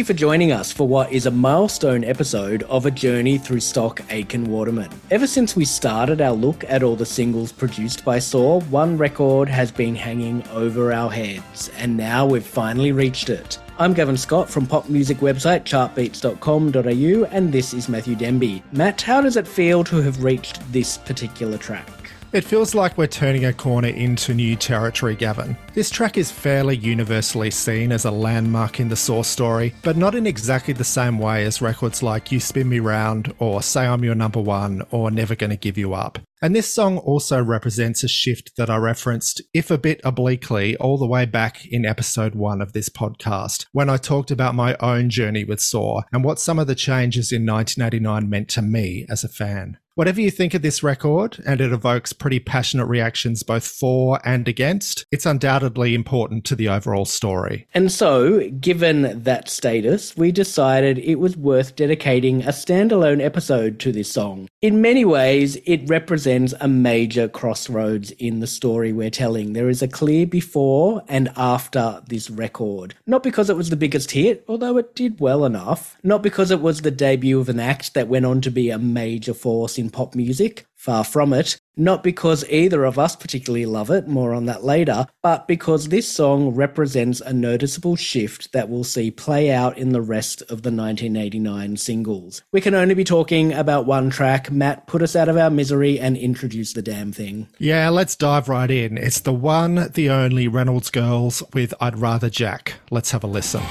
you for joining us for what is a milestone episode of a journey through stock Aitken Waterman. Ever since we started our look at all the singles produced by Saw, one record has been hanging over our heads, and now we've finally reached it. I'm Gavin Scott from pop music website chartbeats.com.au, and this is Matthew Denby. Matt, how does it feel to have reached this particular track? It feels like we're turning a corner into new territory, Gavin. This track is fairly universally seen as a landmark in the Saw story, but not in exactly the same way as records like You Spin Me Round or Say I'm Your Number One or Never Gonna Give You Up. And this song also represents a shift that I referenced, if a bit obliquely, all the way back in episode one of this podcast, when I talked about my own journey with Saw and what some of the changes in 1989 meant to me as a fan. Whatever you think of this record, and it evokes pretty passionate reactions both for and against, it's undoubtedly important to the overall story. And so, given that status, we decided it was worth dedicating a standalone episode to this song. In many ways, it represents a major crossroads in the story we're telling. There is a clear before and after this record. Not because it was the biggest hit, although it did well enough. Not because it was the debut of an act that went on to be a major force in pop music. Far from it. Not because either of us particularly love it, more on that later, but because this song represents a noticeable shift that we'll see play out in the rest of the 1989 singles. We can only be talking about one track. Matt, put us out of our misery and introduce the damn thing. Yeah, let's dive right in. It's the one, the only Reynolds Girls with I'd Rather Jack. Let's have a listen.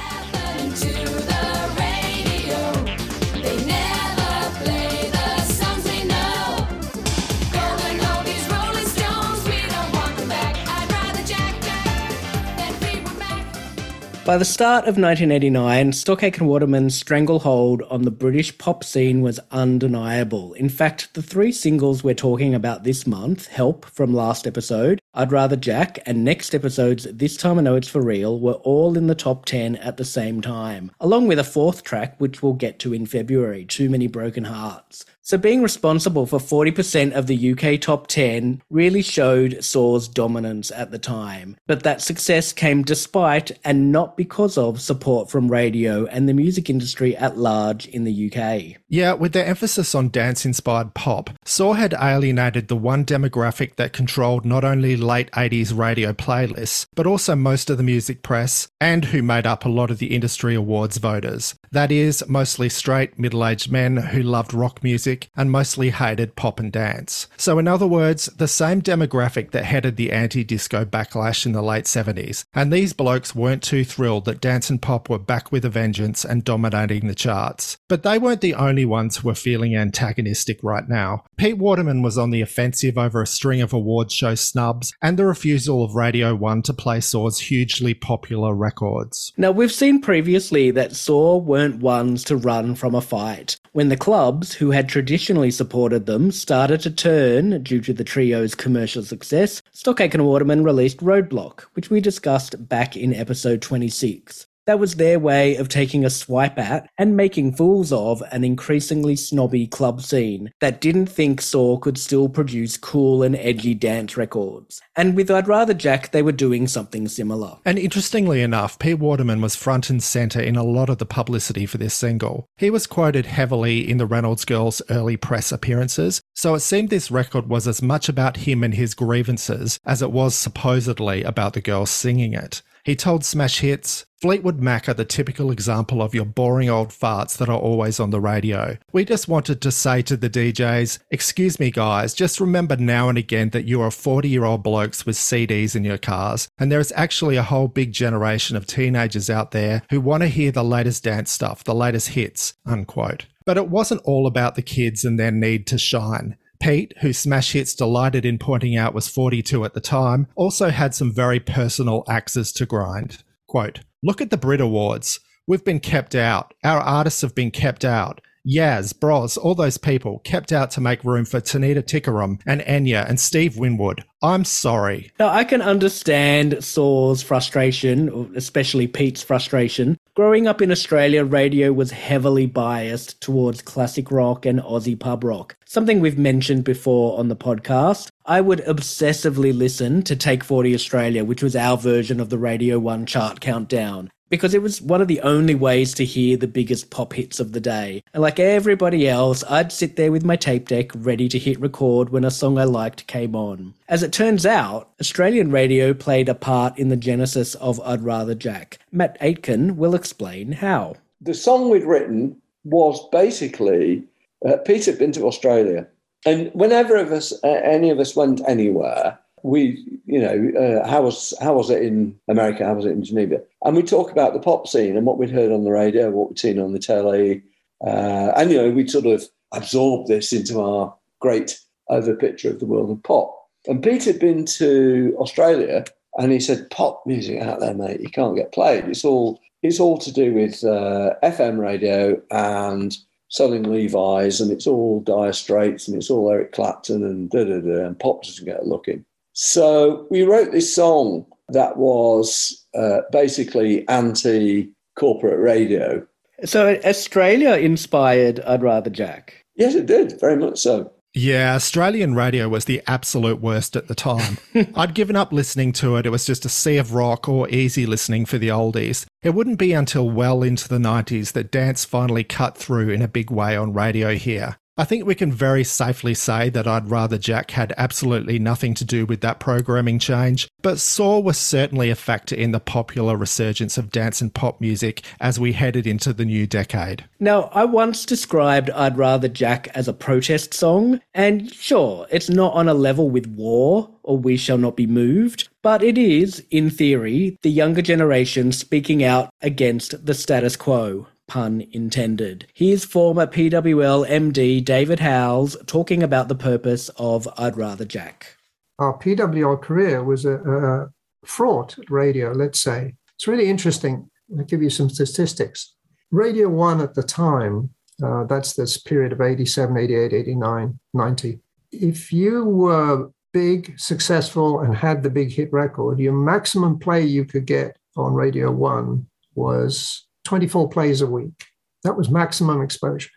By the start of 1989, Stock Aitken Waterman's stranglehold on the British pop scene was undeniable. In fact, the three singles we're talking about this month, Help from last episode, I'd Rather Jack, and next episode's This Time I Know It's For Real, were all in the top 10 at the same time, along with a fourth track which we'll get to in February, Too Many Broken Hearts. So being responsible for 40% of the UK top 10 really showed Saw's dominance at the time. But that success came despite and not because of support from radio and the music industry at large in the UK. Yeah, with their emphasis on dance inspired pop, Saw had alienated the one demographic that controlled not only late 80s radio playlists, but also most of the music press and who made up a lot of the industry awards voters. That is, mostly straight, middle aged men who loved rock music and mostly hated pop and dance. So, in other words, the same demographic that headed the anti disco backlash in the late 70s. And these blokes weren't too thrilled that dance and pop were back with a vengeance and dominating the charts. But they weren't the only ones who were feeling antagonistic right now. Pete Waterman was on the offensive over a string of awards show snubs and the refusal of Radio 1 to play Saw's hugely popular records. Now, we've seen previously that Saw weren't ones to run from a fight. When the clubs, who had traditionally supported them, started to turn due to the trio's commercial success, Stock Aitken Waterman released Roadblock, which we discussed back in episode 26. That was their way of taking a swipe at and making fools of an increasingly snobby club scene that didn't think Saw could still produce cool and edgy dance records. And with I'd Rather Jack, they were doing something similar. And interestingly enough, Pete Waterman was front and centre in a lot of the publicity for this single. He was quoted heavily in the Reynolds Girls' early press appearances, so it seemed this record was as much about him and his grievances as it was supposedly about the girls singing it. He told Smash Hits, Fleetwood Mac are the typical example of your boring old farts that are always on the radio. We just wanted to say to the DJs, excuse me guys, just remember now and again that you are 40 year old blokes with CDs in your cars, and there is actually a whole big generation of teenagers out there who want to hear the latest dance stuff, the latest hits, unquote. But it wasn't all about the kids and their need to shine. Pete, who Smash Hits delighted in pointing out was 42 at the time, also had some very personal axes to grind. Quote, Look at the Brit Awards. We've been kept out. Our artists have been kept out. Yazz, Bros, all those people kept out to make room for Tanita Tikaram and Enya and Steve Winwood. I'm sorry. Now, I can understand Saw's frustration, especially Pete's frustration. Growing up in Australia, radio was heavily biased towards classic rock and Aussie pub rock, something we've mentioned before on the podcast. I would obsessively listen to Take 40 Australia, which was our version of the Radio 1 chart countdown. Because it was one of the only ways to hear the biggest pop hits of the day. And like everybody else, I'd sit there with my tape deck ready to hit record when a song I liked came on. As it turns out, Australian radio played a part in the genesis of I'd Rather Jack. Matt Aitken will explain how. The song we'd written was basically uh, Peter had been to Australia. And whenever of us, uh, any of us went anywhere, we, you know, uh, how was how was it in America? How was it in Geneva? And we talk about the pop scene and what we'd heard on the radio, what we'd seen on the telly, uh, and you know, we'd sort of absorb this into our great over picture of the world of pop. And Pete had been to Australia, and he said, "Pop music out there, mate, you can't get played. It's all it's all to do with uh, FM radio and." selling Levi's, and it's all Dire Straits, and it's all Eric Clapton, and da da da, and pop doesn't get a look in. So we wrote this song that was uh, basically anti corporate radio. So Australia inspired I'd Rather Jack. Yes, it did, very much so. Yeah, Australian radio was the absolute worst at the time. I'd given up listening to it. It was just a sea of rock or easy listening for the oldies. It wouldn't be until well into the 90s that dance finally cut through in a big way on radio here. I think we can very safely say that I'd Rather Jack had absolutely nothing to do with that programming change, but Saw was certainly a factor in the popular resurgence of dance and pop music as we headed into the new decade. Now, I once described I'd Rather Jack as a protest song, and sure, it's not on a level with War or We Shall Not Be Moved, but it is, in theory, the younger generation speaking out against the status quo pun intended. Here's former PWL MD David Howells talking about the purpose of I'd Rather Jack. Our PWL career was a, a fraught radio, let's say. It's really interesting. I'll give you some statistics. Radio 1 at the time, uh, that's this period of 87, 88, 89, 90. If you were big, successful, and had the big hit record, your maximum play you could get on Radio 1 was 24 plays a week. That was maximum exposure.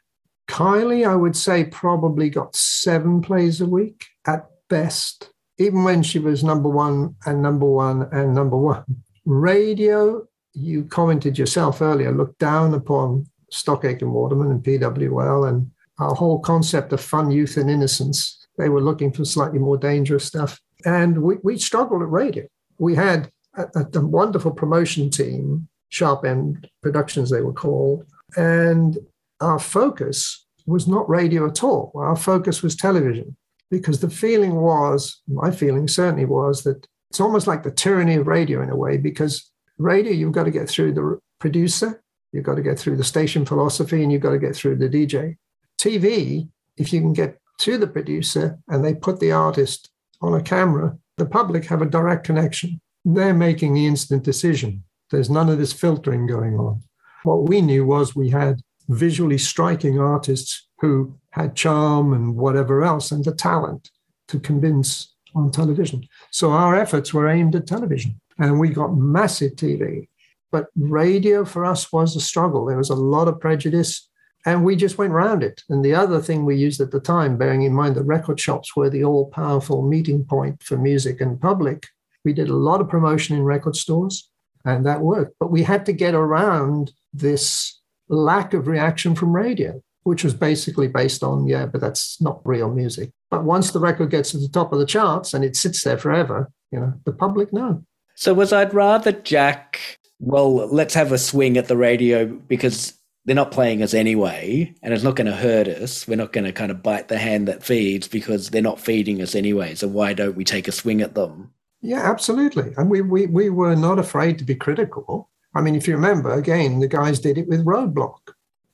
Kylie, I would say, probably got seven plays a week at best, even when she was number one and number one and number one. Radio, you commented yourself earlier, looked down upon Stock Aitken Waterman and PWL and our whole concept of fun, youth, and innocence. They were looking for slightly more dangerous stuff. And we, we struggled at radio. We had a, a wonderful promotion team Sharp End Productions, they were called. And our focus was not radio at all. Our focus was television because the feeling was, my feeling certainly was, that it's almost like the tyranny of radio in a way because radio, you've got to get through the producer, you've got to get through the station philosophy, and you've got to get through the DJ. TV, if you can get to the producer and they put the artist on a camera, the public have a direct connection. They're making the instant decision. There's none of this filtering going on. What we knew was we had visually striking artists who had charm and whatever else and the talent to convince on television. So our efforts were aimed at television and we got massive TV. But radio for us was a struggle. There was a lot of prejudice and we just went around it. And the other thing we used at the time, bearing in mind that record shops were the all powerful meeting point for music and public, we did a lot of promotion in record stores and that worked. But we had to get around this lack of reaction from radio, which was basically based on, yeah, but that's not real music. But once the record gets to the top of the charts and it sits there forever, you know, the public know. So was I'd rather Jack, well, let's have a swing at the radio because they're not playing us anyway, and it's not going to hurt us. We're not going to kind of bite the hand that feeds because they're not feeding us anyway. So why don't we take a swing at them? Yeah, absolutely. And we, we, we were not afraid to be critical. I mean, if you remember, again, the guys did it with Roadblock,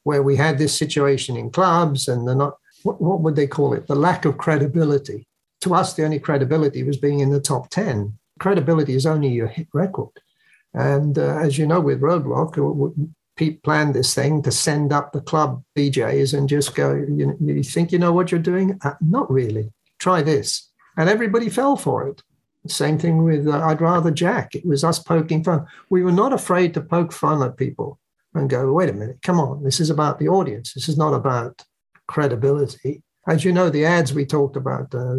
where we had this situation in clubs and they're not, what, what would they call it? The lack of credibility. To us, the only credibility was being in the top 10. Credibility is only your hit record. And uh, as you know, with Roadblock, Pete planned this thing to send up the club DJs and just go, you, you think you know what you're doing? Uh, not really. Try this. And everybody fell for it. Same thing with uh, I'd Rather Jack. It was us poking fun. We were not afraid to poke fun at people and go, wait a minute, come on, this is about the audience. This is not about credibility. As you know, the ads we talked about, uh,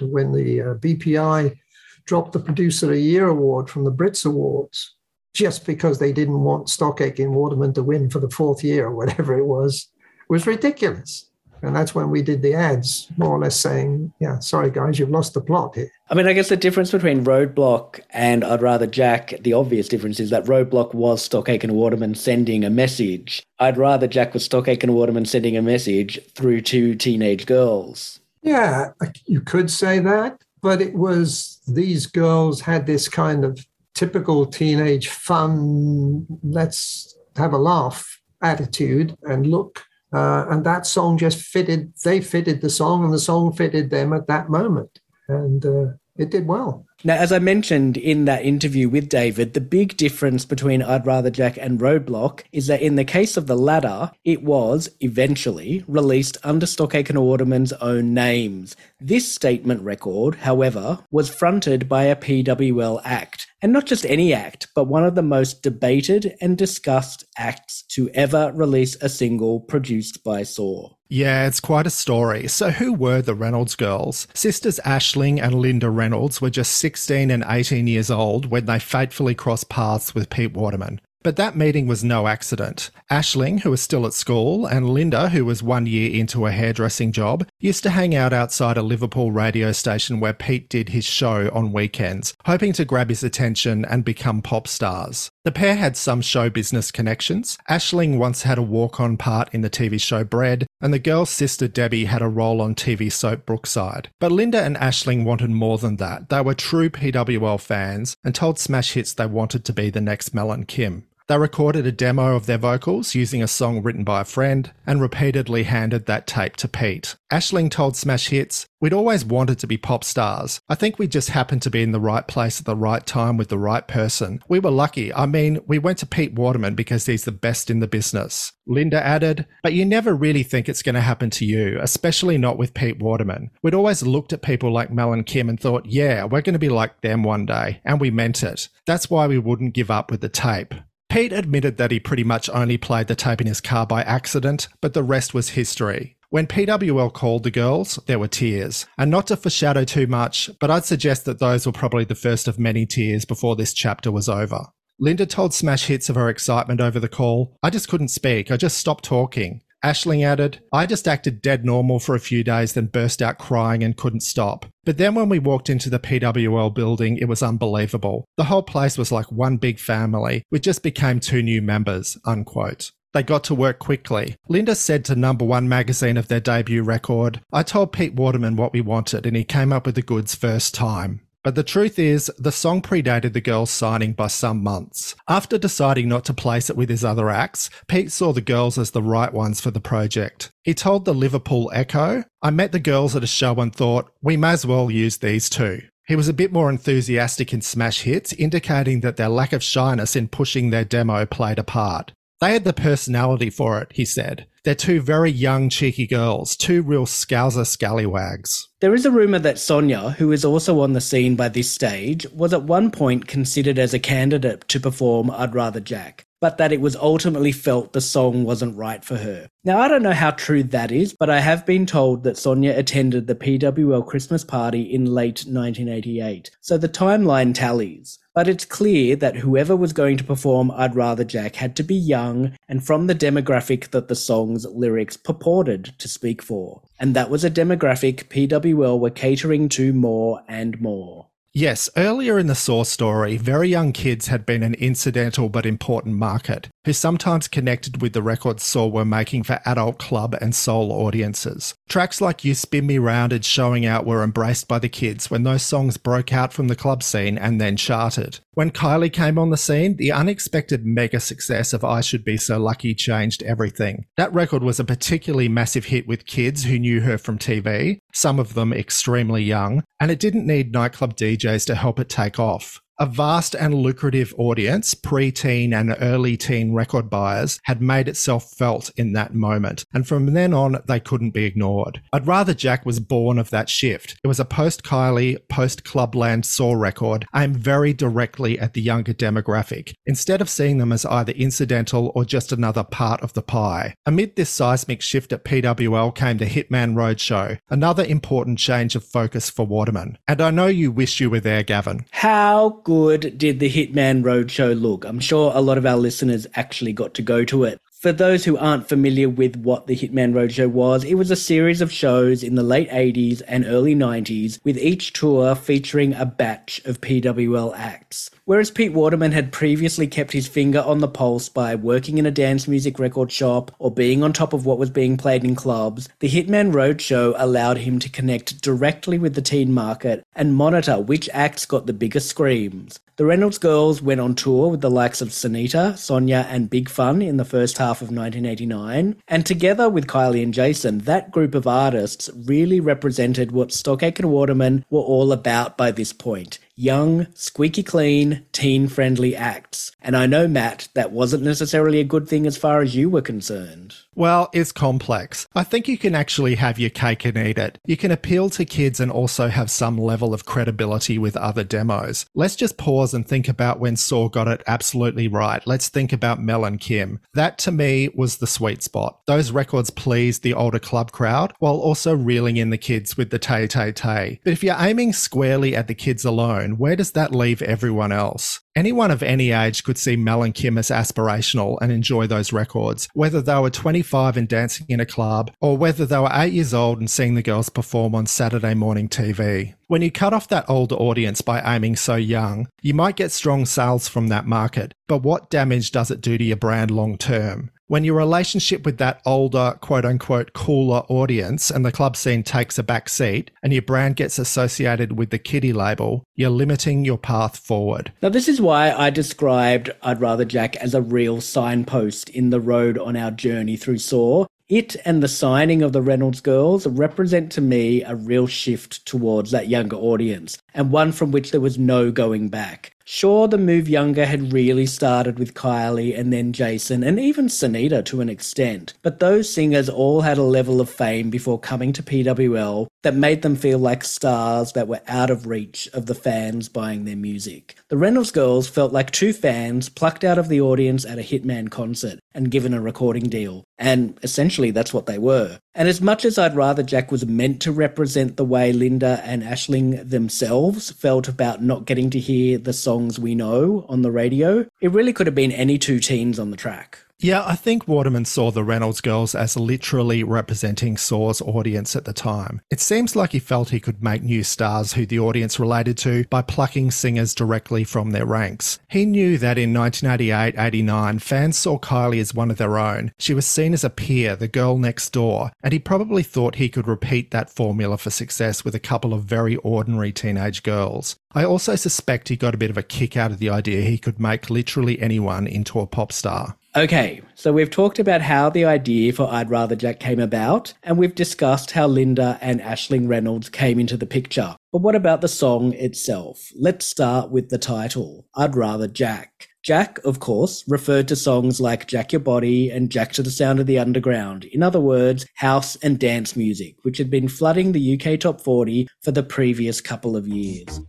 when the uh, BPI dropped the Producer of the Year award from the Brits Awards, just because they didn't want Stock Aitken Waterman to win for the fourth year or whatever it was, was ridiculous. And that's when we did the ads, more or less saying, yeah, sorry guys, you've lost the plot here. I mean, I guess the difference between Roadblock and I'd Rather Jack, the obvious difference is that Roadblock was Stock Aitken Waterman sending a message. I'd Rather Jack was Stock Aitken Waterman sending a message through two teenage girls. Yeah, you could say that, but it was these girls had this kind of typical teenage fun, let's have a laugh attitude and look uh, and that song just fitted, they fitted the song and the song fitted them at that moment. And uh, it did well. Now, as I mentioned in that interview with David, the big difference between I'd Rather Jack and Roadblock is that in the case of the latter, it was eventually released under Stock Aitken Waterman's own names. This statement record, however, was fronted by a PWL act, and not just any act, but one of the most debated and discussed acts to ever release a single produced by Saw. Yeah, it's quite a story. So, who were the Reynolds girls? Sisters Aisling and Linda Reynolds were just 16 and 18 years old when they fatefully crossed paths with Pete Waterman. But that meeting was no accident. Aisling, who was still at school, and Linda, who was one year into a hairdressing job, used to hang out outside a Liverpool radio station where Pete did his show on weekends, hoping to grab his attention and become pop stars. The pair had some show business connections. Aisling once had a walk on part in the TV show Bread, and the girl's sister Debbie had a role on TV soap Brookside. But Linda and Aisling wanted more than that. They were true PWL fans and told Smash Hits they wanted to be the next Mel and Kim. They recorded a demo of their vocals using a song written by a friend and repeatedly handed that tape to Pete. Aisling told Smash Hits, We'd always wanted to be pop stars. I think we just happened to be in the right place at the right time with the right person. We were lucky. I mean, we went to Pete Waterman because he's the best in the business. Linda added, But you never really think it's going to happen to you, especially not with Pete Waterman. We'd always looked at people like Mel and Kim and thought, yeah, we're going to be like them one day. And we meant it. That's why we wouldn't give up with the tape. Pete admitted that he pretty much only played the tape in his car by accident, but the rest was history. When PWL called the girls, there were tears. And not to foreshadow too much, but I'd suggest that those were probably the first of many tears before this chapter was over. Linda told Smash Hits of her excitement over the call. I just couldn't speak. I just stopped talking. Aisling added, I just acted dead normal for a few days, then burst out crying and couldn't stop. But then when we walked into the PWL building, it was unbelievable. The whole place was like one big family. We just became two new members, unquote. They got to work quickly. Linda said to Number One magazine of their debut record, I told Pete Waterman what we wanted and he came up with the goods first time. But the truth is, the song predated the girls' signing by some months. After deciding not to place it with his other acts, Pete saw the girls as the right ones for the project. He told the Liverpool Echo, I met the girls at a show and thought, we may as well use these too. He was a bit more enthusiastic in smash hits, indicating that their lack of shyness in pushing their demo played a part. They had the personality for it, he said. They're two very young, cheeky girls, two real scouser scallywags. There is a rumour that Sonia, who is also on the scene by this stage, was at one point considered as a candidate to perform I'd Rather Jack, but that it was ultimately felt the song wasn't right for her. Now, I don't know how true that is, but I have been told that Sonia attended the PWL Christmas party in late 1988, so the timeline tallies. But it's clear that whoever was going to perform I'd Rather Jack had to be young and from the demographic that the song's lyrics purported to speak for. And that was a demographic PWL were catering to more and more. Yes, earlier in the Saw story, very young kids had been an incidental but important market, who sometimes connected with the records Saw were making for adult club and soul audiences. Tracks like You Spin Me Round and Showing Out were embraced by the kids when those songs broke out from the club scene and then charted. When Kylie came on the scene, the unexpected mega success of I Should Be So Lucky changed everything. That record was a particularly massive hit with kids who knew her from TV, some of them extremely young, and it didn't need nightclub DJs to help it take off. A vast and lucrative audience, pre-teen and early teen record buyers, had made itself felt in that moment, and from then on, they couldn't be ignored. I'd rather Jack was born of that shift. It was a post-Kylie, post-Clubland Saw record aimed very directly at the younger demographic, instead of seeing them as either incidental or just another part of the pie. Amid this seismic shift at PWL came the Hitman Roadshow, another important change of focus for Waterman. And I know you wish you were there, Gavin. How good did the Hitman Roadshow look? I'm sure a lot of our listeners actually got to go to it. For those who aren't familiar with what the Hitman Roadshow was, it was a series of shows in the late 80s and early 90s, with each tour featuring a batch of PWL acts. Whereas Pete Waterman had previously kept his finger on the pulse by working in a dance music record shop or being on top of what was being played in clubs, the Hitman Roadshow allowed him to connect directly with the teen market and monitor which acts got the biggest screams. The Reynolds girls went on tour with the likes of Sinitta, Sonia, and Big Fun in the first half of 1989, and together with Kylie and Jason, that group of artists really represented what Stock Aitken and Waterman were all about by this point young, squeaky clean, teen friendly acts. And I know, Matt, that wasn't necessarily a good thing as far as you were concerned. Well, it's complex. I think you can actually have your cake and eat it. You can appeal to kids and also have some level of credibility with other demos. Let's just pause and think about when Saw got it absolutely right. Let's think about Mel and Kim. That to me was the sweet spot. Those records pleased the older club crowd while also reeling in the kids with the tay tay tay. But if you're aiming squarely at the kids alone, where does that leave everyone else? Anyone of any age could see Mel and Kim as aspirational and enjoy those records, whether they were 25 and dancing in a club, or whether they were 8 years old and seeing the girls perform on Saturday morning TV. When you cut off that older audience by aiming so young, you might get strong sales from that market, but what damage does it do to your brand long term? When your relationship with that older, quote unquote, cooler audience and the club scene takes a back seat and your brand gets associated with the kiddie label, you're limiting your path forward. Now, this is why I described I'd Rather Jack as a real signpost in the road on our journey through Saw. It and the signing of the Reynolds girls represent to me a real shift towards that younger audience, and one from which there was no going back. Sure, the move younger had really started with Kylie and then Jason and even Sinitta to an extent, but those singers all had a level of fame before coming to PWL that made them feel like stars that were out of reach of the fans buying their music. The Reynolds girls felt like two fans plucked out of the audience at a Hitman concert and given a recording deal, and essentially that's what they were. And as much as I'd rather Jack was meant to represent the way Linda and Aisling themselves felt about not getting to hear the songs we know on the radio. It really could have been any two teens on the track. Yeah, I think Waterman saw the Reynolds girls as literally representing Saw's audience at the time. It seems like he felt he could make new stars who the audience related to by plucking singers directly from their ranks. He knew that in 1988 89, fans saw Kylie as one of their own. She was seen as a peer, the girl next door, and he probably thought he could repeat that formula for success with a couple of very ordinary teenage girls. I also suspect he got a bit of a kick out of the idea he could make literally anyone into a pop star. Okay, so we've talked about how the idea for I'd Rather Jack came about, and we've discussed how Linda and Aisling Reynolds came into the picture. But what about the song itself? Let's start with the title I'd Rather Jack. Jack, of course, referred to songs like Jack Your Body and Jack to the Sound of the Underground. In other words, house and dance music, which had been flooding the UK top 40 for the previous couple of years.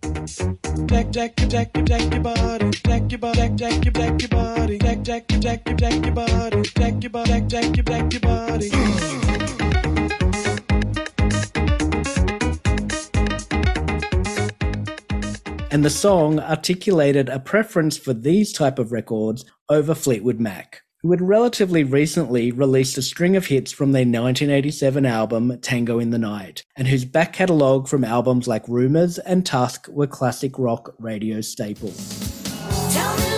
Jack, Jack, Jack, Jack your body, Jack your body, Jack, your, Jack your body, Jack, Jack, Jack, Jack your body, Jack your body, Jack your, Jack your body. And the song articulated a preference for these type of records over Fleetwood Mac, who had relatively recently released a string of hits from their 1987 album Tango in the Night, and whose back catalogue from albums like Rumours and Tusk were classic rock radio staples.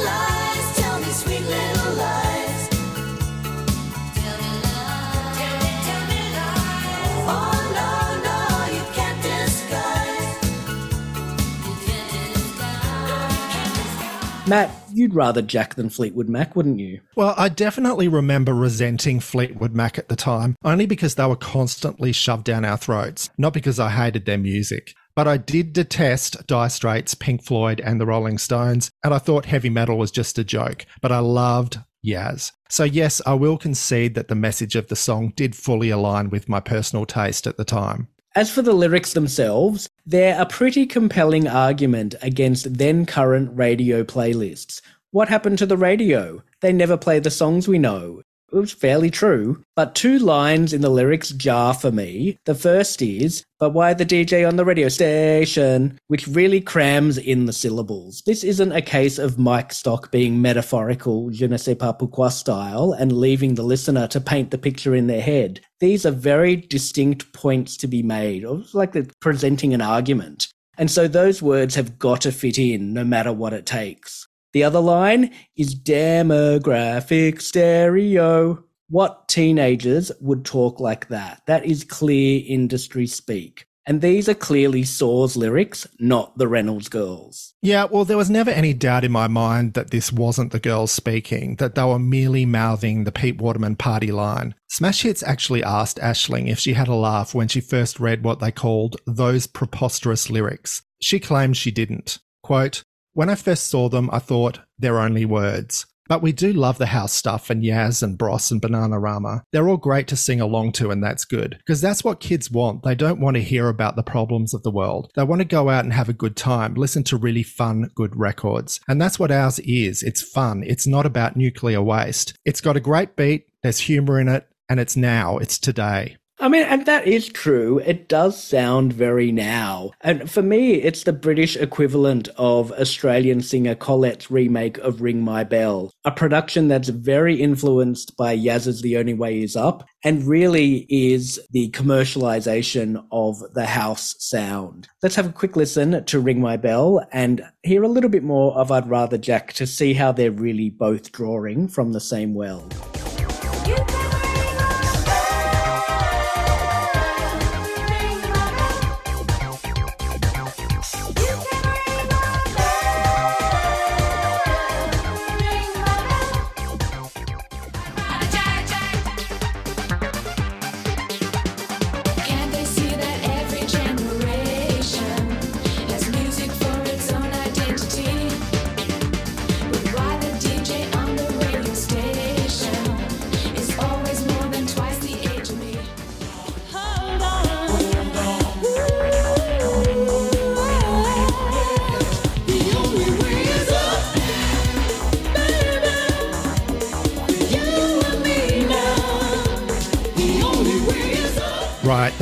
Matt, you'd rather Jack than Fleetwood Mac, wouldn't you? Well, I definitely remember resenting Fleetwood Mac at the time, only because they were constantly shoved down our throats, not because I hated their music. But I did detest Dire Straits, Pink Floyd, and the Rolling Stones, and I thought heavy metal was just a joke. But I loved Yazz. So, yes, I will concede that the message of the song did fully align with my personal taste at the time. As for the lyrics themselves, they're a pretty compelling argument against then current radio playlists. What happened to the radio? They never play the songs we know. It was fairly true. But two lines in the lyrics jar for me. The first is, but why the DJ on the radio station? Which really crams in the syllables. This isn't a case of Mike Stock being metaphorical, je ne sais pas pourquoi style, and leaving the listener to paint the picture in their head. These are very distinct points to be made, or like they're presenting an argument. And so those words have got to fit in no matter what it takes. The other line is demographic stereo. What teenagers would talk like that? That is clear industry speak. And these are clearly Saw's lyrics, not the Reynolds girls. Yeah, well, there was never any doubt in my mind that this wasn't the girls speaking, that they were merely mouthing the Pete Waterman party line. Smash Hits actually asked Aisling if she had a laugh when she first read what they called those preposterous lyrics. She claimed she didn't. Quote, when I first saw them, I thought, they're only words. But we do love the house stuff and Yazz and Bros and Bananarama. They're all great to sing along to, and that's good. Because that's what kids want. They don't want to hear about the problems of the world. They want to go out and have a good time, listen to really fun, good records. And that's what ours is. It's fun. It's not about nuclear waste. It's got a great beat, there's humor in it, and it's now, it's today. I mean, and that is true. It does sound very now. And for me, it's the British equivalent of Australian singer Collette's remake of Ring My Bell, a production that's very influenced by Yazz's The Only Way Is Up and really is the commercialization of the house sound. Let's have a quick listen to Ring My Bell and hear a little bit more of I'd Rather Jack to see how they're really both drawing from the same well.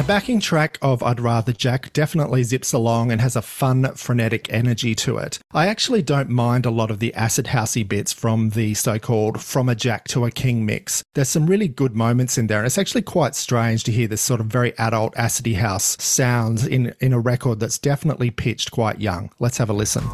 Backing track of I'd Rather Jack definitely zips along and has a fun, frenetic energy to it. I actually don't mind a lot of the acid housey bits from the so called From a Jack to a King mix. There's some really good moments in there, and it's actually quite strange to hear this sort of very adult acidy house sounds in, in a record that's definitely pitched quite young. Let's have a listen.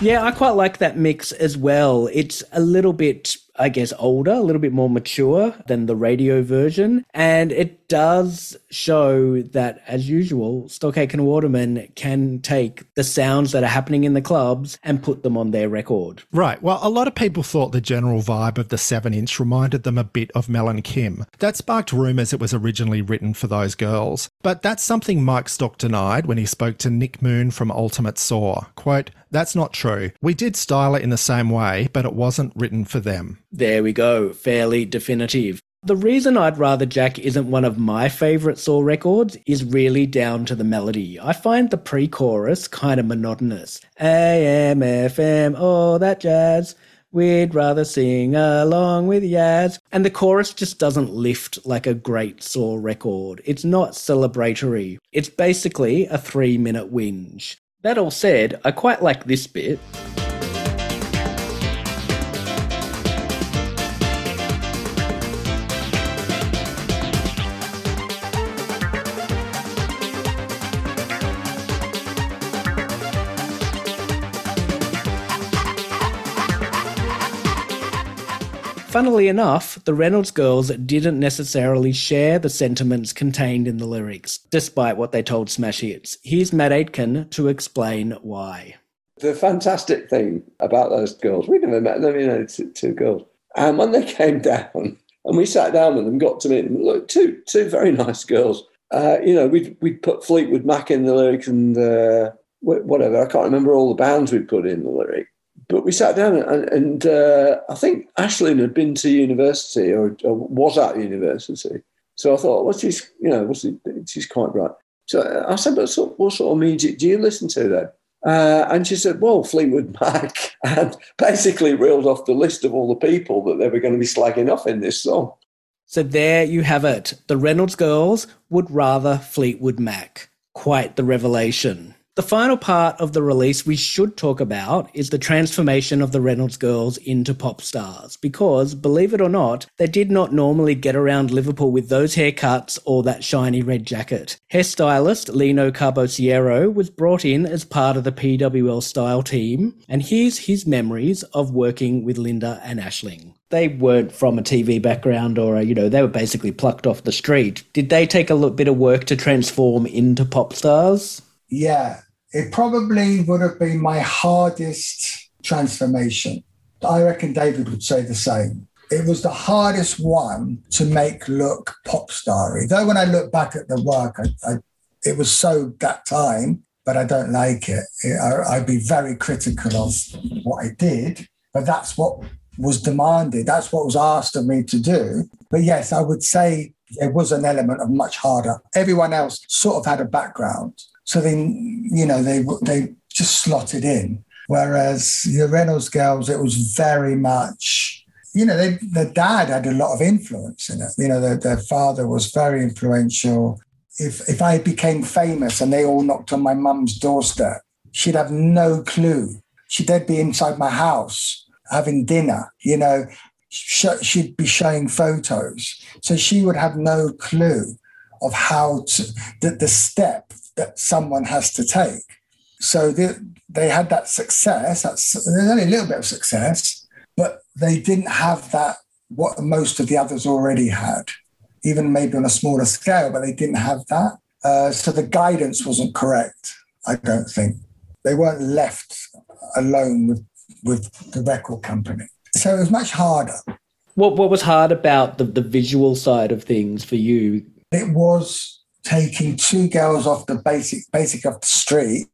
Yeah, I quite like that mix as well. It's a little bit I guess, older, a little bit more mature than the radio version. And it does show that, as usual, Stock Aitken Waterman can take the sounds that are happening in the clubs and put them on their record. Right. Well, a lot of people thought the general vibe of the 7 inch reminded them a bit of Mel and Kim. That sparked rumours it was originally written for those girls. But that's something Mike Stock denied when he spoke to Nick Moon from Ultimate Saw. Quote, that's not true. We did style it in the same way, but it wasn't written for them. There we go, fairly definitive. The reason I'd rather Jack isn't one of my favourite Saw records is really down to the melody. I find the pre chorus kind of monotonous. AM, FM, all oh, that jazz. We'd rather sing along with Yazz. And the chorus just doesn't lift like a great Saw record. It's not celebratory. It's basically a three minute whinge. That all said, I quite like this bit. Funnily enough, the Reynolds girls didn't necessarily share the sentiments contained in the lyrics, despite what they told Smash Hits. Here's Matt Aitken to explain why. The fantastic thing about those girls, we never met them, you know, two, two girls. And when they came down and we sat down with them, got to meet them, look, two, two very nice girls. Uh, you know, we'd, we'd put Fleetwood Mac in the lyrics and uh, whatever. I can't remember all the bands we put in the lyric. But we sat down and, and uh, I think Aisling had been to university or, or, was at university. So I thought, well, she's, you know, she's quite right. So I said, but what sort of music do you listen to then? Uh, and she said, well, Fleetwood Mac, and basically reeled off the list of all the people that they were going to be slagging off in this song. So there you have it. The Reynolds girls would rather Fleetwood Mac. Quite the revelation. The final part of the release we should talk about is the transformation of the Reynolds girls into pop stars, because, believe it or not, they did not normally get around Liverpool with those haircuts or that shiny red jacket. Hairstylist Lino Carbosiero was brought in as part of the PWL style team, and here's his memories of working with Linda and Aisling they weren't from a TV background or a, you know, they were basically plucked off the street. Did they take a little bit of work to transform into pop stars? Yeah, it probably would have been my hardest transformation. I reckon David would say the same. It was the hardest one to make look pop starry. Though when I look back at the work, I, I, it was so that time, but I don't like it. I, I'd be very critical of what I did, but that's what was demanded. That's what was asked of me to do. But yes, I would say it was an element of much harder. Everyone else sort of had a background. So they, you know, they they just slotted in. Whereas the Reynolds girls, it was very much, you know, they, the dad had a lot of influence in it. You know, their, their father was very influential. If if I became famous and they all knocked on my mum's doorstep, she'd have no clue. She'd be inside my house having dinner. You know, she'd be showing photos, so she would have no clue of how to the, the step that someone has to take. So they, they had that success. That's, there's only a little bit of success, but they didn't have that what most of the others already had, even maybe on a smaller scale, but they didn't have that. Uh, so the guidance wasn't correct. I don't think they weren't left alone with with the record company. So it was much harder. What what was hard about the, the visual side of things for you? It was taking two girls off the basic basic of the street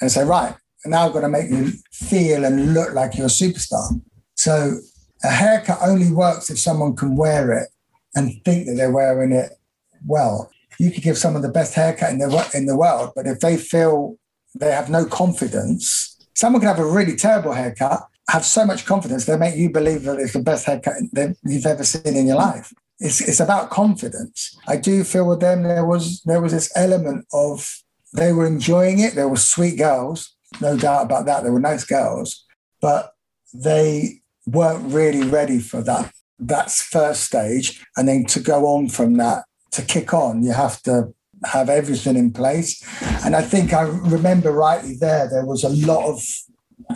and say, right, now I've got to make you feel and look like you're a superstar. So a haircut only works if someone can wear it and think that they're wearing it well. You could give someone the best haircut in the in the world, but if they feel they have no confidence, someone can have a really terrible haircut, have so much confidence, they make you believe that it's the best haircut that you've ever seen in your life it's, it's about confidence. I do feel with them there was there was this element of they were enjoying it. They were sweet girls, no doubt about that. They were nice girls, but they weren't really ready for that. That's first stage, and then to go on from that to kick on, you have to have everything in place. And I think I remember rightly there, there was a lot of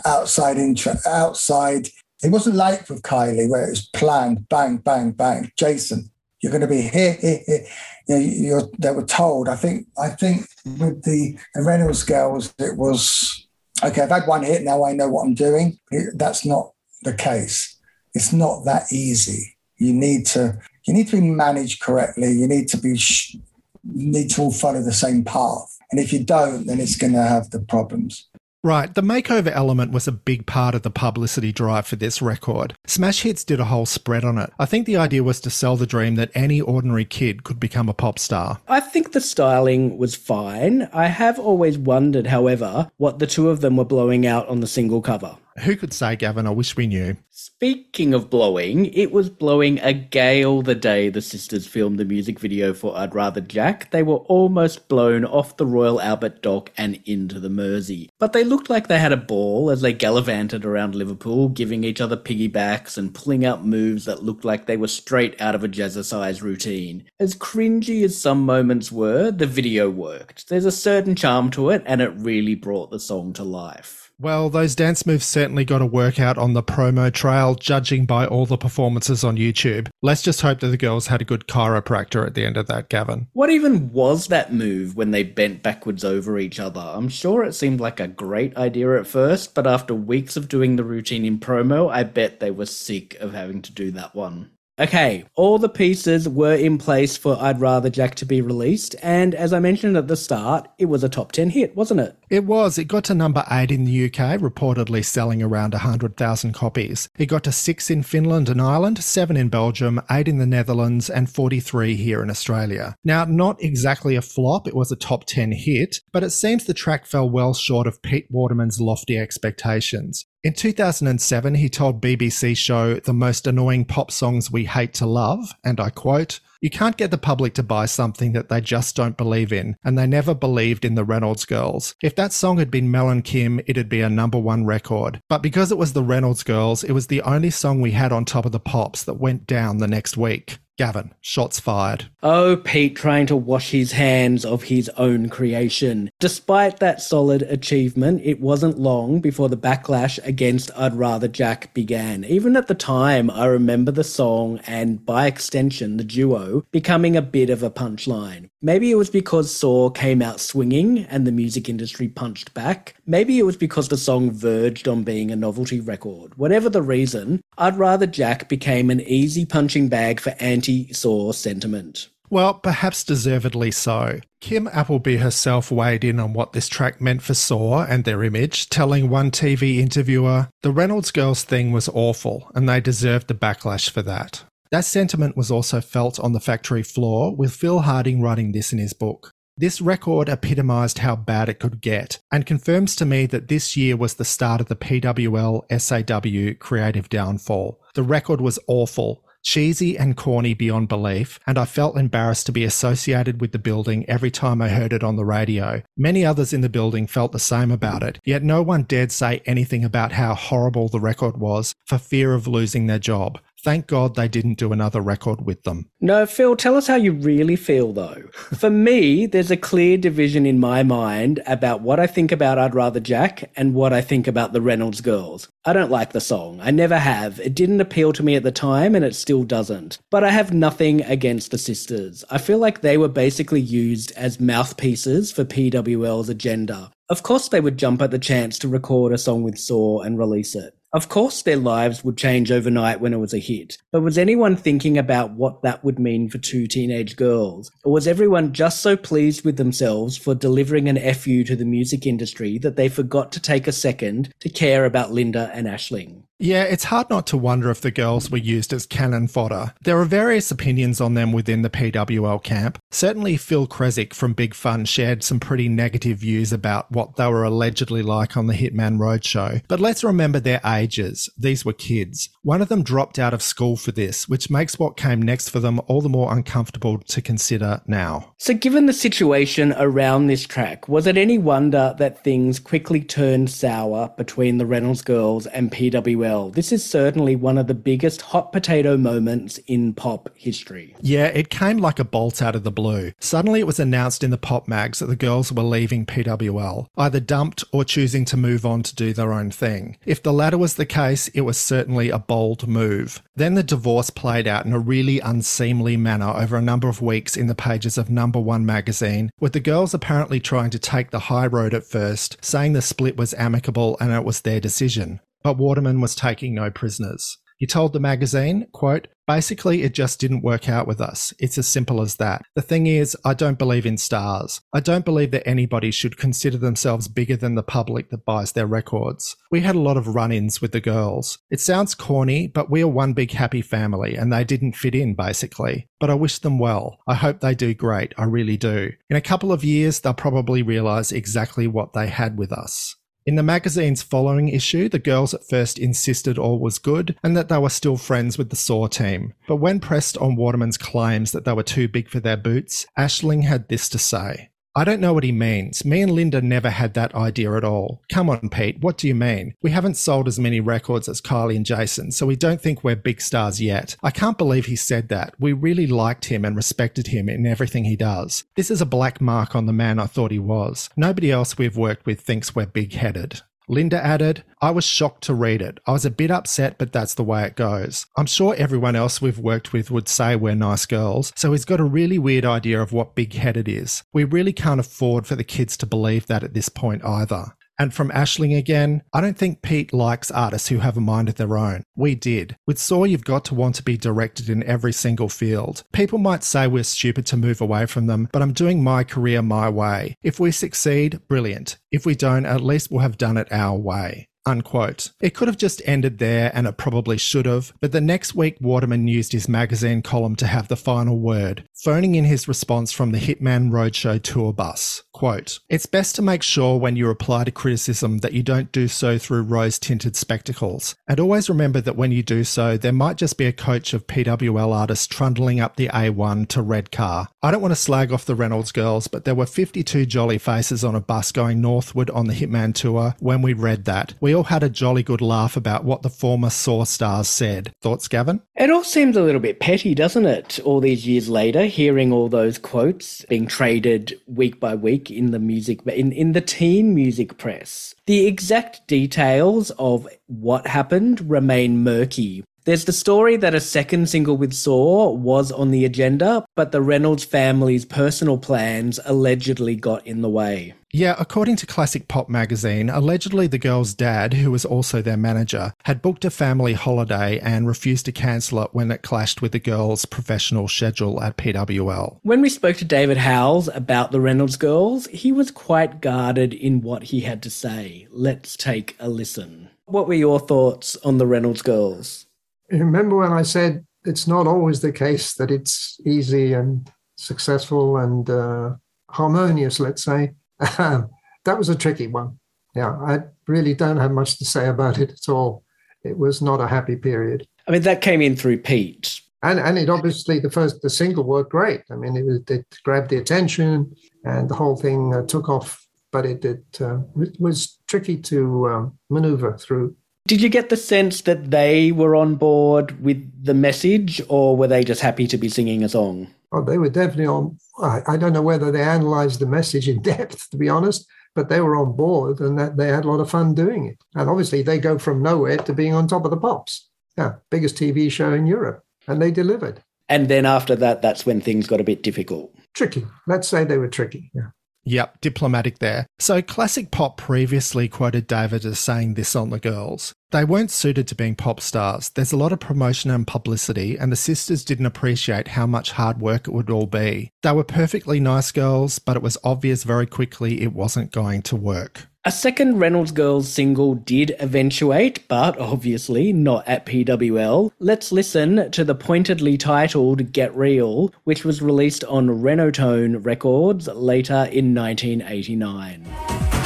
outside interest, outside it wasn't like with Kylie where it was planned, bang, bang, bang. Jason, you're going to be here, here, here. You know, they were told. I think, I think with the, Reynolds girls, it was okay. I've had one hit. Now I know what I'm doing. It, that's not the case. It's not that easy. You need to, you need to be managed correctly. You need to be, you need to all follow the same path. And if you don't, then it's going to have the problems. Right, the makeover element was a big part of the publicity drive for this record. Smash Hits did a whole spread on it. I think the idea was to sell the dream that any ordinary kid could become a pop star. I think the styling was fine. I have always wondered, however, what the two of them were blowing out on the single cover. Who could say, Gavin? I wish we knew. Speaking of blowing, it was blowing a gale the day the sisters filmed the music video for I'd Rather Jack. They were almost blown off the Royal Albert Dock and into the Mersey. But they looked like they had a ball as they gallivanted around Liverpool, giving each other piggybacks and pulling out moves that looked like they were straight out of a jazzercise routine. As cringy as some moments were, the video worked. There's a certain charm to it, and it really brought the song to life. Well, those dance moves certainly got a workout on the promo trail, judging by all the performances on YouTube. Let's just hope that the girls had a good chiropractor at the end of that, Gavin. What even was that move when they bent backwards over each other? I'm sure it seemed like a great idea at first, but after weeks of doing the routine in promo, I bet they were sick of having to do that one. Okay, all the pieces were in place for I'd Rather Jack to be released, and as I mentioned at the start, it was a top 10 hit, wasn't it? It was. It got to number 8 in the UK, reportedly selling around 100,000 copies. It got to 6 in Finland and Ireland, 7 in Belgium, 8 in the Netherlands, and 43 here in Australia. Now, not exactly a flop, it was a top 10 hit, but it seems the track fell well short of Pete Waterman's lofty expectations. In 2007, he told BBC show The Most Annoying Pop Songs We Hate to Love, and I quote, You can't get the public to buy something that they just don't believe in, and they never believed in the Reynolds Girls. If that song had been Mel and Kim, it'd be a number one record. But because it was the Reynolds Girls, it was the only song we had on top of the pops that went down the next week. Gavin, shots fired. Oh, Pete trying to wash his hands of his own creation. Despite that solid achievement, it wasn't long before the backlash against I'd Rather Jack began. Even at the time, I remember the song and, by extension, the duo becoming a bit of a punchline. Maybe it was because Saw came out swinging and the music industry punched back. Maybe it was because the song verged on being a novelty record. Whatever the reason, I'd Rather Jack became an easy punching bag for anti Saw sentiment. Well, perhaps deservedly so. Kim Appleby herself weighed in on what this track meant for Saw and their image, telling one TV interviewer, The Reynolds Girls thing was awful, and they deserved the backlash for that. That sentiment was also felt on the factory floor, with Phil Harding writing this in his book. This record epitomised how bad it could get, and confirms to me that this year was the start of the PWL SAW creative downfall. The record was awful, cheesy and corny beyond belief, and I felt embarrassed to be associated with the building every time I heard it on the radio. Many others in the building felt the same about it, yet no one dared say anything about how horrible the record was for fear of losing their job. Thank God they didn't do another record with them. No, Phil, tell us how you really feel, though. For me, there's a clear division in my mind about what I think about I'd Rather Jack and what I think about the Reynolds Girls. I don't like the song. I never have. It didn't appeal to me at the time, and it still doesn't. But I have nothing against the sisters. I feel like they were basically used as mouthpieces for PWL's agenda. Of course, they would jump at the chance to record a song with Saw and release it. Of course, their lives would change overnight when it was a hit, but was anyone thinking about what that would mean for two teenage girls? Or was everyone just so pleased with themselves for delivering an FU to the music industry that they forgot to take a second to care about Linda and Aisling? Yeah, it's hard not to wonder if the girls were used as cannon fodder. There are various opinions on them within the PWL camp. Certainly, Phil Creswick from Big Fun shared some pretty negative views about what they were allegedly like on the Hitman Roadshow. But let's remember their ages. These were kids. One of them dropped out of school for this, which makes what came next for them all the more uncomfortable to consider now. So, given the situation around this track, was it any wonder that things quickly turned sour between the Reynolds girls and PWL? Well. This is certainly one of the biggest hot potato moments in pop history. Yeah, it came like a bolt out of the blue. Suddenly it was announced in the pop mags that the girls were leaving PWL, either dumped or choosing to move on to do their own thing. If the latter was the case, it was certainly a bold move. Then the divorce played out in a really unseemly manner over a number of weeks in the pages of Number One magazine, with the girls apparently trying to take the high road at first, saying the split was amicable and it was their decision but Waterman was taking no prisoners. He told the magazine, quote, Basically, it just didn't work out with us. It's as simple as that. The thing is, I don't believe in stars. I don't believe that anybody should consider themselves bigger than the public that buys their records. We had a lot of run ins with the girls. It sounds corny, but we are one big happy family, and they didn't fit in, basically. But I wish them well. I hope they do great. I really do. In a couple of years, they'll probably realize exactly what they had with us. In the magazine's following issue, the girls at first insisted all was good and that they were still friends with the Saw team. But when pressed on Waterman's claims that they were too big for their boots, Aisling had this to say. I don't know what he means. Me and Linda never had that idea at all. Come on, Pete, what do you mean? We haven't sold as many records as Kylie and Jason, so we don't think we're big stars yet. I can't believe he said that. We really liked him and respected him in everything he does. This is a black mark on the man I thought he was. Nobody else we've worked with thinks we're big headed. Linda added, I was shocked to read it. I was a bit upset, but that's the way it goes. I'm sure everyone else we've worked with would say we're nice girls, so he's got a really weird idea of what big headed is. We really can't afford for the kids to believe that at this point either. And from Aisling again, I don't think Pete likes artists who have a mind of their own. We did. With Saw, you've got to want to be directed in every single field. People might say we're stupid to move away from them, but I'm doing my career my way. If we succeed, brilliant. If we don't, at least we'll have done it our way. Unquote. It could have just ended there, and it probably should have, but the next week Waterman used his magazine column to have the final word, phoning in his response from the Hitman Roadshow tour bus. Quote, It's best to make sure when you reply to criticism that you don't do so through rose tinted spectacles. And always remember that when you do so, there might just be a coach of PWL artists trundling up the A1 to Redcar. I don't want to slag off the Reynolds girls, but there were 52 jolly faces on a bus going northward on the Hitman tour when we read that. We all had a jolly good laugh about what the former Saw stars said. Thoughts, Gavin? It all seems a little bit petty, doesn't it? All these years later, hearing all those quotes being traded week by week in the music in, in the teen music press. The exact details of what happened remain murky. There's the story that a second single with Saw was on the agenda, but the Reynolds family's personal plans allegedly got in the way. Yeah, according to Classic Pop magazine, allegedly the girl's dad, who was also their manager, had booked a family holiday and refused to cancel it when it clashed with the girl's professional schedule at PWL. When we spoke to David Howells about the Reynolds girls, he was quite guarded in what he had to say. Let's take a listen. What were your thoughts on the Reynolds girls? remember when I said it's not always the case that it's easy and successful and uh, harmonious, let's say. that was a tricky one. Yeah, I really don't have much to say about it at all. It was not a happy period. I mean, that came in through Pete. And, and it obviously, the first, the single worked great. I mean, it, was it grabbed the attention and the whole thing uh, took off, but it, it, uh, it was tricky to um, maneuver through. Did you get the sense that they were on board with the message, or were they just happy to be singing a song? Oh, they were definitely on. I, I don't know whether they analysed the message in depth, to be honest, but they were on board and that they had a lot of fun doing it. And obviously, they go from nowhere to being on top of the pops. Yeah, biggest TV show in Europe, and they delivered. And then after that, that's when things got a bit difficult. Tricky. Let's say they were tricky. Yeah. Yep, diplomatic there. So, Classic Pop previously quoted David as saying this on the girls. They weren't suited to being pop stars. There's a lot of promotion and publicity, and the sisters didn't appreciate how much hard work it would all be. They were perfectly nice girls, but it was obvious very quickly it wasn't going to work. A second Reynolds Girls single did eventuate, but obviously not at PWL. Let's listen to the pointedly titled Get Real, which was released on Renotone Records later in 1989.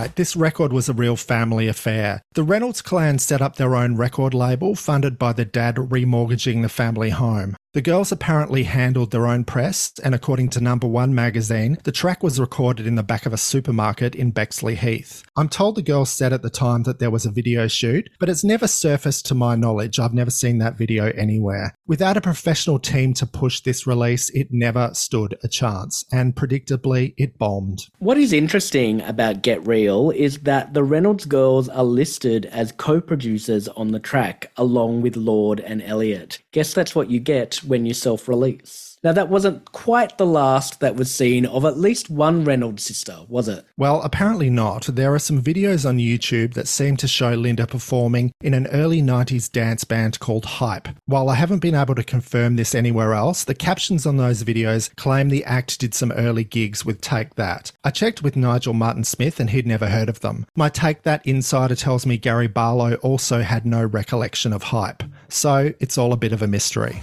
Right, this record was a real family affair. The Reynolds clan set up their own record label funded by the dad remortgaging the family home. The girls apparently handled their own press, and according to Number One magazine, the track was recorded in the back of a supermarket in Bexleyheath. I'm told the girls said at the time that there was a video shoot, but it's never surfaced to my knowledge. I've never seen that video anywhere. Without a professional team to push this release, it never stood a chance, and predictably, it bombed. What is interesting about Get Real is that the Reynolds girls are listed as co producers on the track, along with Lord and Elliott. Guess that's what you get when you self release. Now, that wasn't quite the last that was seen of at least one Reynolds sister, was it? Well, apparently not. There are some videos on YouTube that seem to show Linda performing in an early 90s dance band called Hype. While I haven't been able to confirm this anywhere else, the captions on those videos claim the act did some early gigs with Take That. I checked with Nigel Martin Smith and he'd never heard of them. My Take That insider tells me Gary Barlow also had no recollection of Hype. So it's all a bit of a mystery.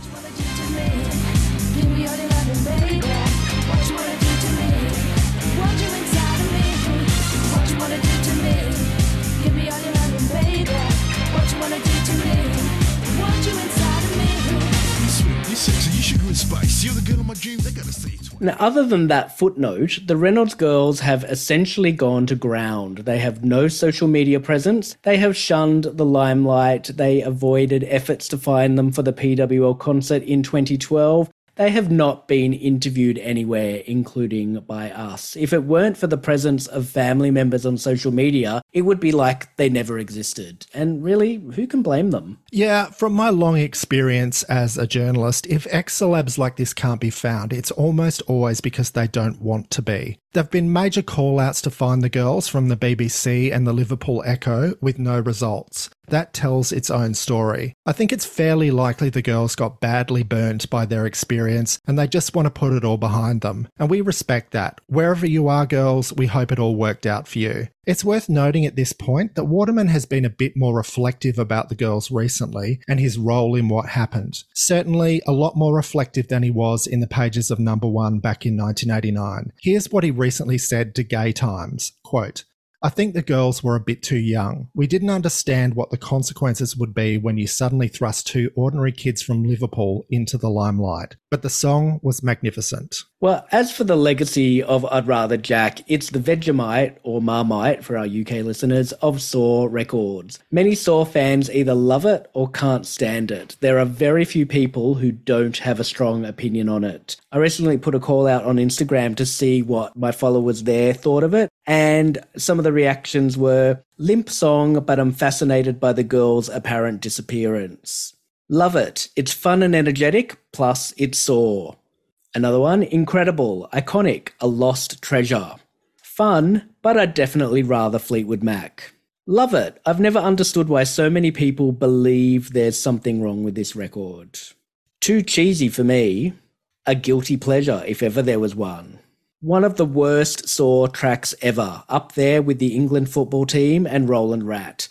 Now, other than that footnote, the Reynolds girls have essentially gone to ground. They have no social media presence. They have shunned the limelight. They avoided efforts to find them for the PWL concert in 2012. They have not been interviewed anywhere, including by us. If it weren't for the presence of family members on social media, it would be like they never existed. And really, who can blame them? Yeah, from my long experience as a journalist, if ex celebs like this can't be found, it's almost always because they don't want to be. There have been major call outs to find the girls from the BBC and the Liverpool Echo with no results. That tells its own story. I think it's fairly likely the girls got badly burnt by their experience and they just want to put it all behind them. And we respect that. Wherever you are, girls, we hope it all worked out for you. It's worth noting at this point that Waterman has been a bit more reflective about the girls recently and his role in what happened. Certainly a lot more reflective than he was in the pages of number one back in 1989. Here's what he recently said to Gay Times quote, I think the girls were a bit too young. We didn't understand what the consequences would be when you suddenly thrust two ordinary kids from Liverpool into the limelight. But the song was magnificent. Well, as for the legacy of I'd Rather Jack, it's the Vegemite or Marmite for our UK listeners of Saw Records. Many Saw fans either love it or can't stand it. There are very few people who don't have a strong opinion on it. I recently put a call out on Instagram to see what my followers there thought of it, and some of the reactions were limp song, but I'm fascinated by the girl's apparent disappearance. Love it. It's fun and energetic, plus it's Saw. Another one, incredible, iconic, a lost treasure. Fun, but I'd definitely rather Fleetwood Mac. Love it. I've never understood why so many people believe there's something wrong with this record. Too cheesy for me. A guilty pleasure, if ever there was one. One of the worst Saw tracks ever, up there with the England football team and Roland Rat.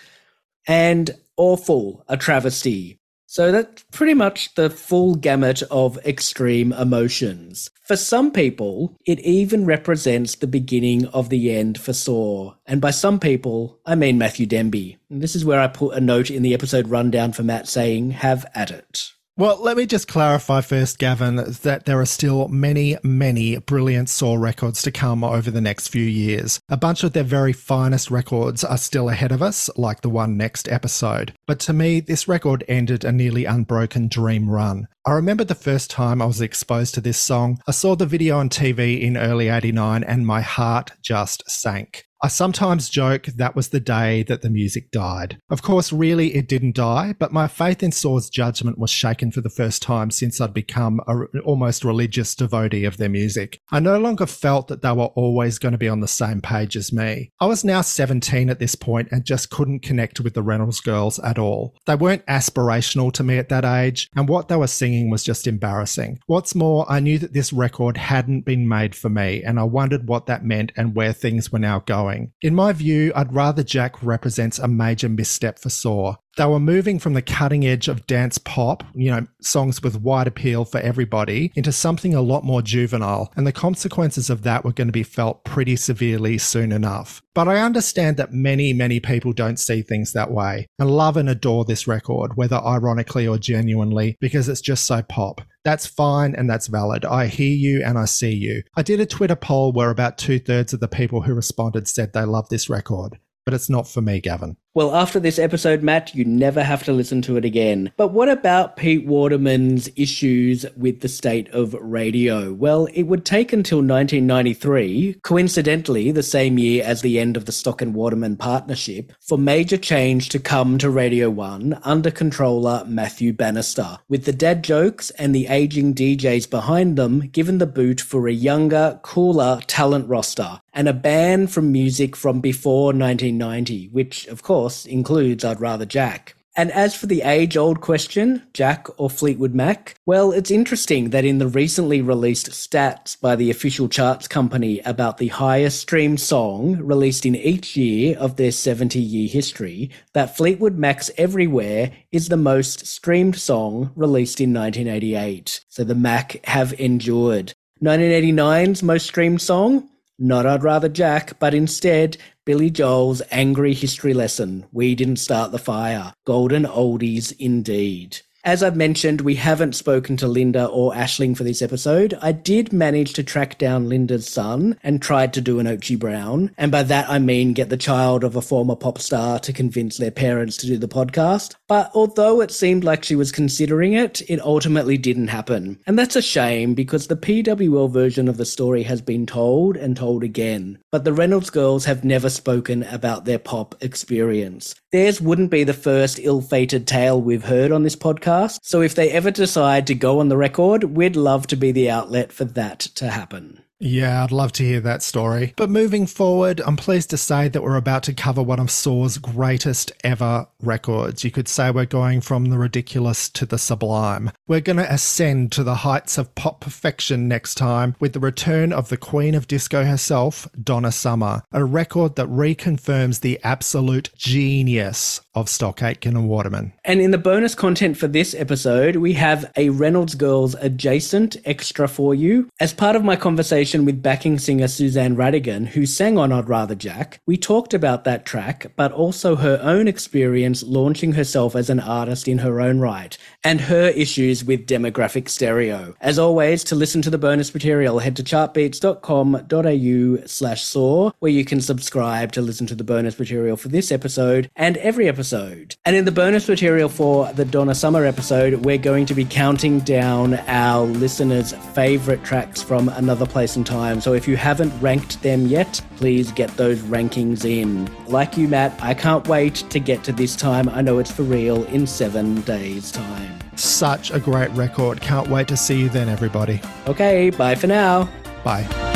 And awful, a travesty. So that's pretty much the full gamut of extreme emotions. For some people, it even represents the beginning of the end for Saw. And by some people, I mean Matthew Denby. And this is where I put a note in the episode rundown for Matt saying, have at it. Well, let me just clarify first, Gavin, that there are still many, many brilliant Saw records to come over the next few years. A bunch of their very finest records are still ahead of us, like the one next episode. But to me, this record ended a nearly unbroken dream run. I remember the first time I was exposed to this song. I saw the video on TV in early 89 and my heart just sank. I sometimes joke that was the day that the music died. Of course, really, it didn't die, but my faith in Saw's judgment was shaken for the first time since I'd become an almost religious devotee of their music. I no longer felt that they were always going to be on the same page as me. I was now 17 at this point and just couldn't connect with the Reynolds girls at all. They weren't aspirational to me at that age, and what they were singing was just embarrassing. What's more, I knew that this record hadn't been made for me, and I wondered what that meant and where things were now going going. In my view, I'd rather Jack represents a major misstep for Saw. They were moving from the cutting edge of dance pop, you know, songs with wide appeal for everybody, into something a lot more juvenile, and the consequences of that were going to be felt pretty severely soon enough. But I understand that many, many people don't see things that way and love and adore this record, whether ironically or genuinely, because it's just so pop. That's fine and that's valid. I hear you and I see you. I did a Twitter poll where about two thirds of the people who responded said they love this record, but it's not for me, Gavin. Well, after this episode, Matt, you never have to listen to it again. But what about Pete Waterman's issues with the state of radio? Well, it would take until 1993, coincidentally the same year as the end of the Stock and Waterman partnership, for major change to come to Radio 1 under controller Matthew Bannister, with the dad jokes and the aging DJs behind them given the boot for a younger, cooler talent roster and a ban from music from before 1990, which, of course, course, includes I'd Rather Jack. And as for the age old question, Jack or Fleetwood Mac, well, it's interesting that in the recently released stats by the official charts company about the highest streamed song released in each year of their 70 year history, that Fleetwood Mac's Everywhere is the most streamed song released in 1988. So the Mac have endured. 1989's most streamed song? Not I'd Rather Jack, but instead Billy Joel's angry history lesson. We didn't start the fire. Golden oldies indeed. As I've mentioned, we haven't spoken to Linda or Aisling for this episode. I did manage to track down Linda's son and tried to do an Ochi Brown. And by that I mean get the child of a former pop star to convince their parents to do the podcast. But although it seemed like she was considering it, it ultimately didn't happen. And that's a shame because the PWL version of the story has been told and told again. But the Reynolds girls have never spoken about their pop experience. Theirs wouldn't be the first ill fated tale we've heard on this podcast, so if they ever decide to go on the record, we'd love to be the outlet for that to happen. Yeah, I'd love to hear that story. But moving forward, I'm pleased to say that we're about to cover one of Saw's greatest ever records. You could say we're going from the ridiculous to the sublime. We're going to ascend to the heights of pop perfection next time with the return of the Queen of Disco herself, Donna Summer, a record that reconfirms the absolute genius of Stock Aitken and Waterman. And in the bonus content for this episode, we have a Reynolds Girls adjacent extra for you. As part of my conversation, with backing singer Suzanne Rhatigan, who sang on I'd Rather Jack, we talked about that track, but also her own experience launching herself as an artist in her own right, and her issues with demographic stereo. As always, to listen to the bonus material, head to chartbeats.com.au slash saw, where you can subscribe to listen to the bonus material for this episode and every episode. And in the bonus material for the Donna Summer episode, we're going to be counting down our listeners' favorite tracks from Another Place and Time. So if you haven't ranked them yet, please get those rankings in. Like you, Matt, I can't wait to get to this time. I know it's for real in seven days' time. Such a great record. Can't wait to see you then, everybody. Okay, bye for now. Bye.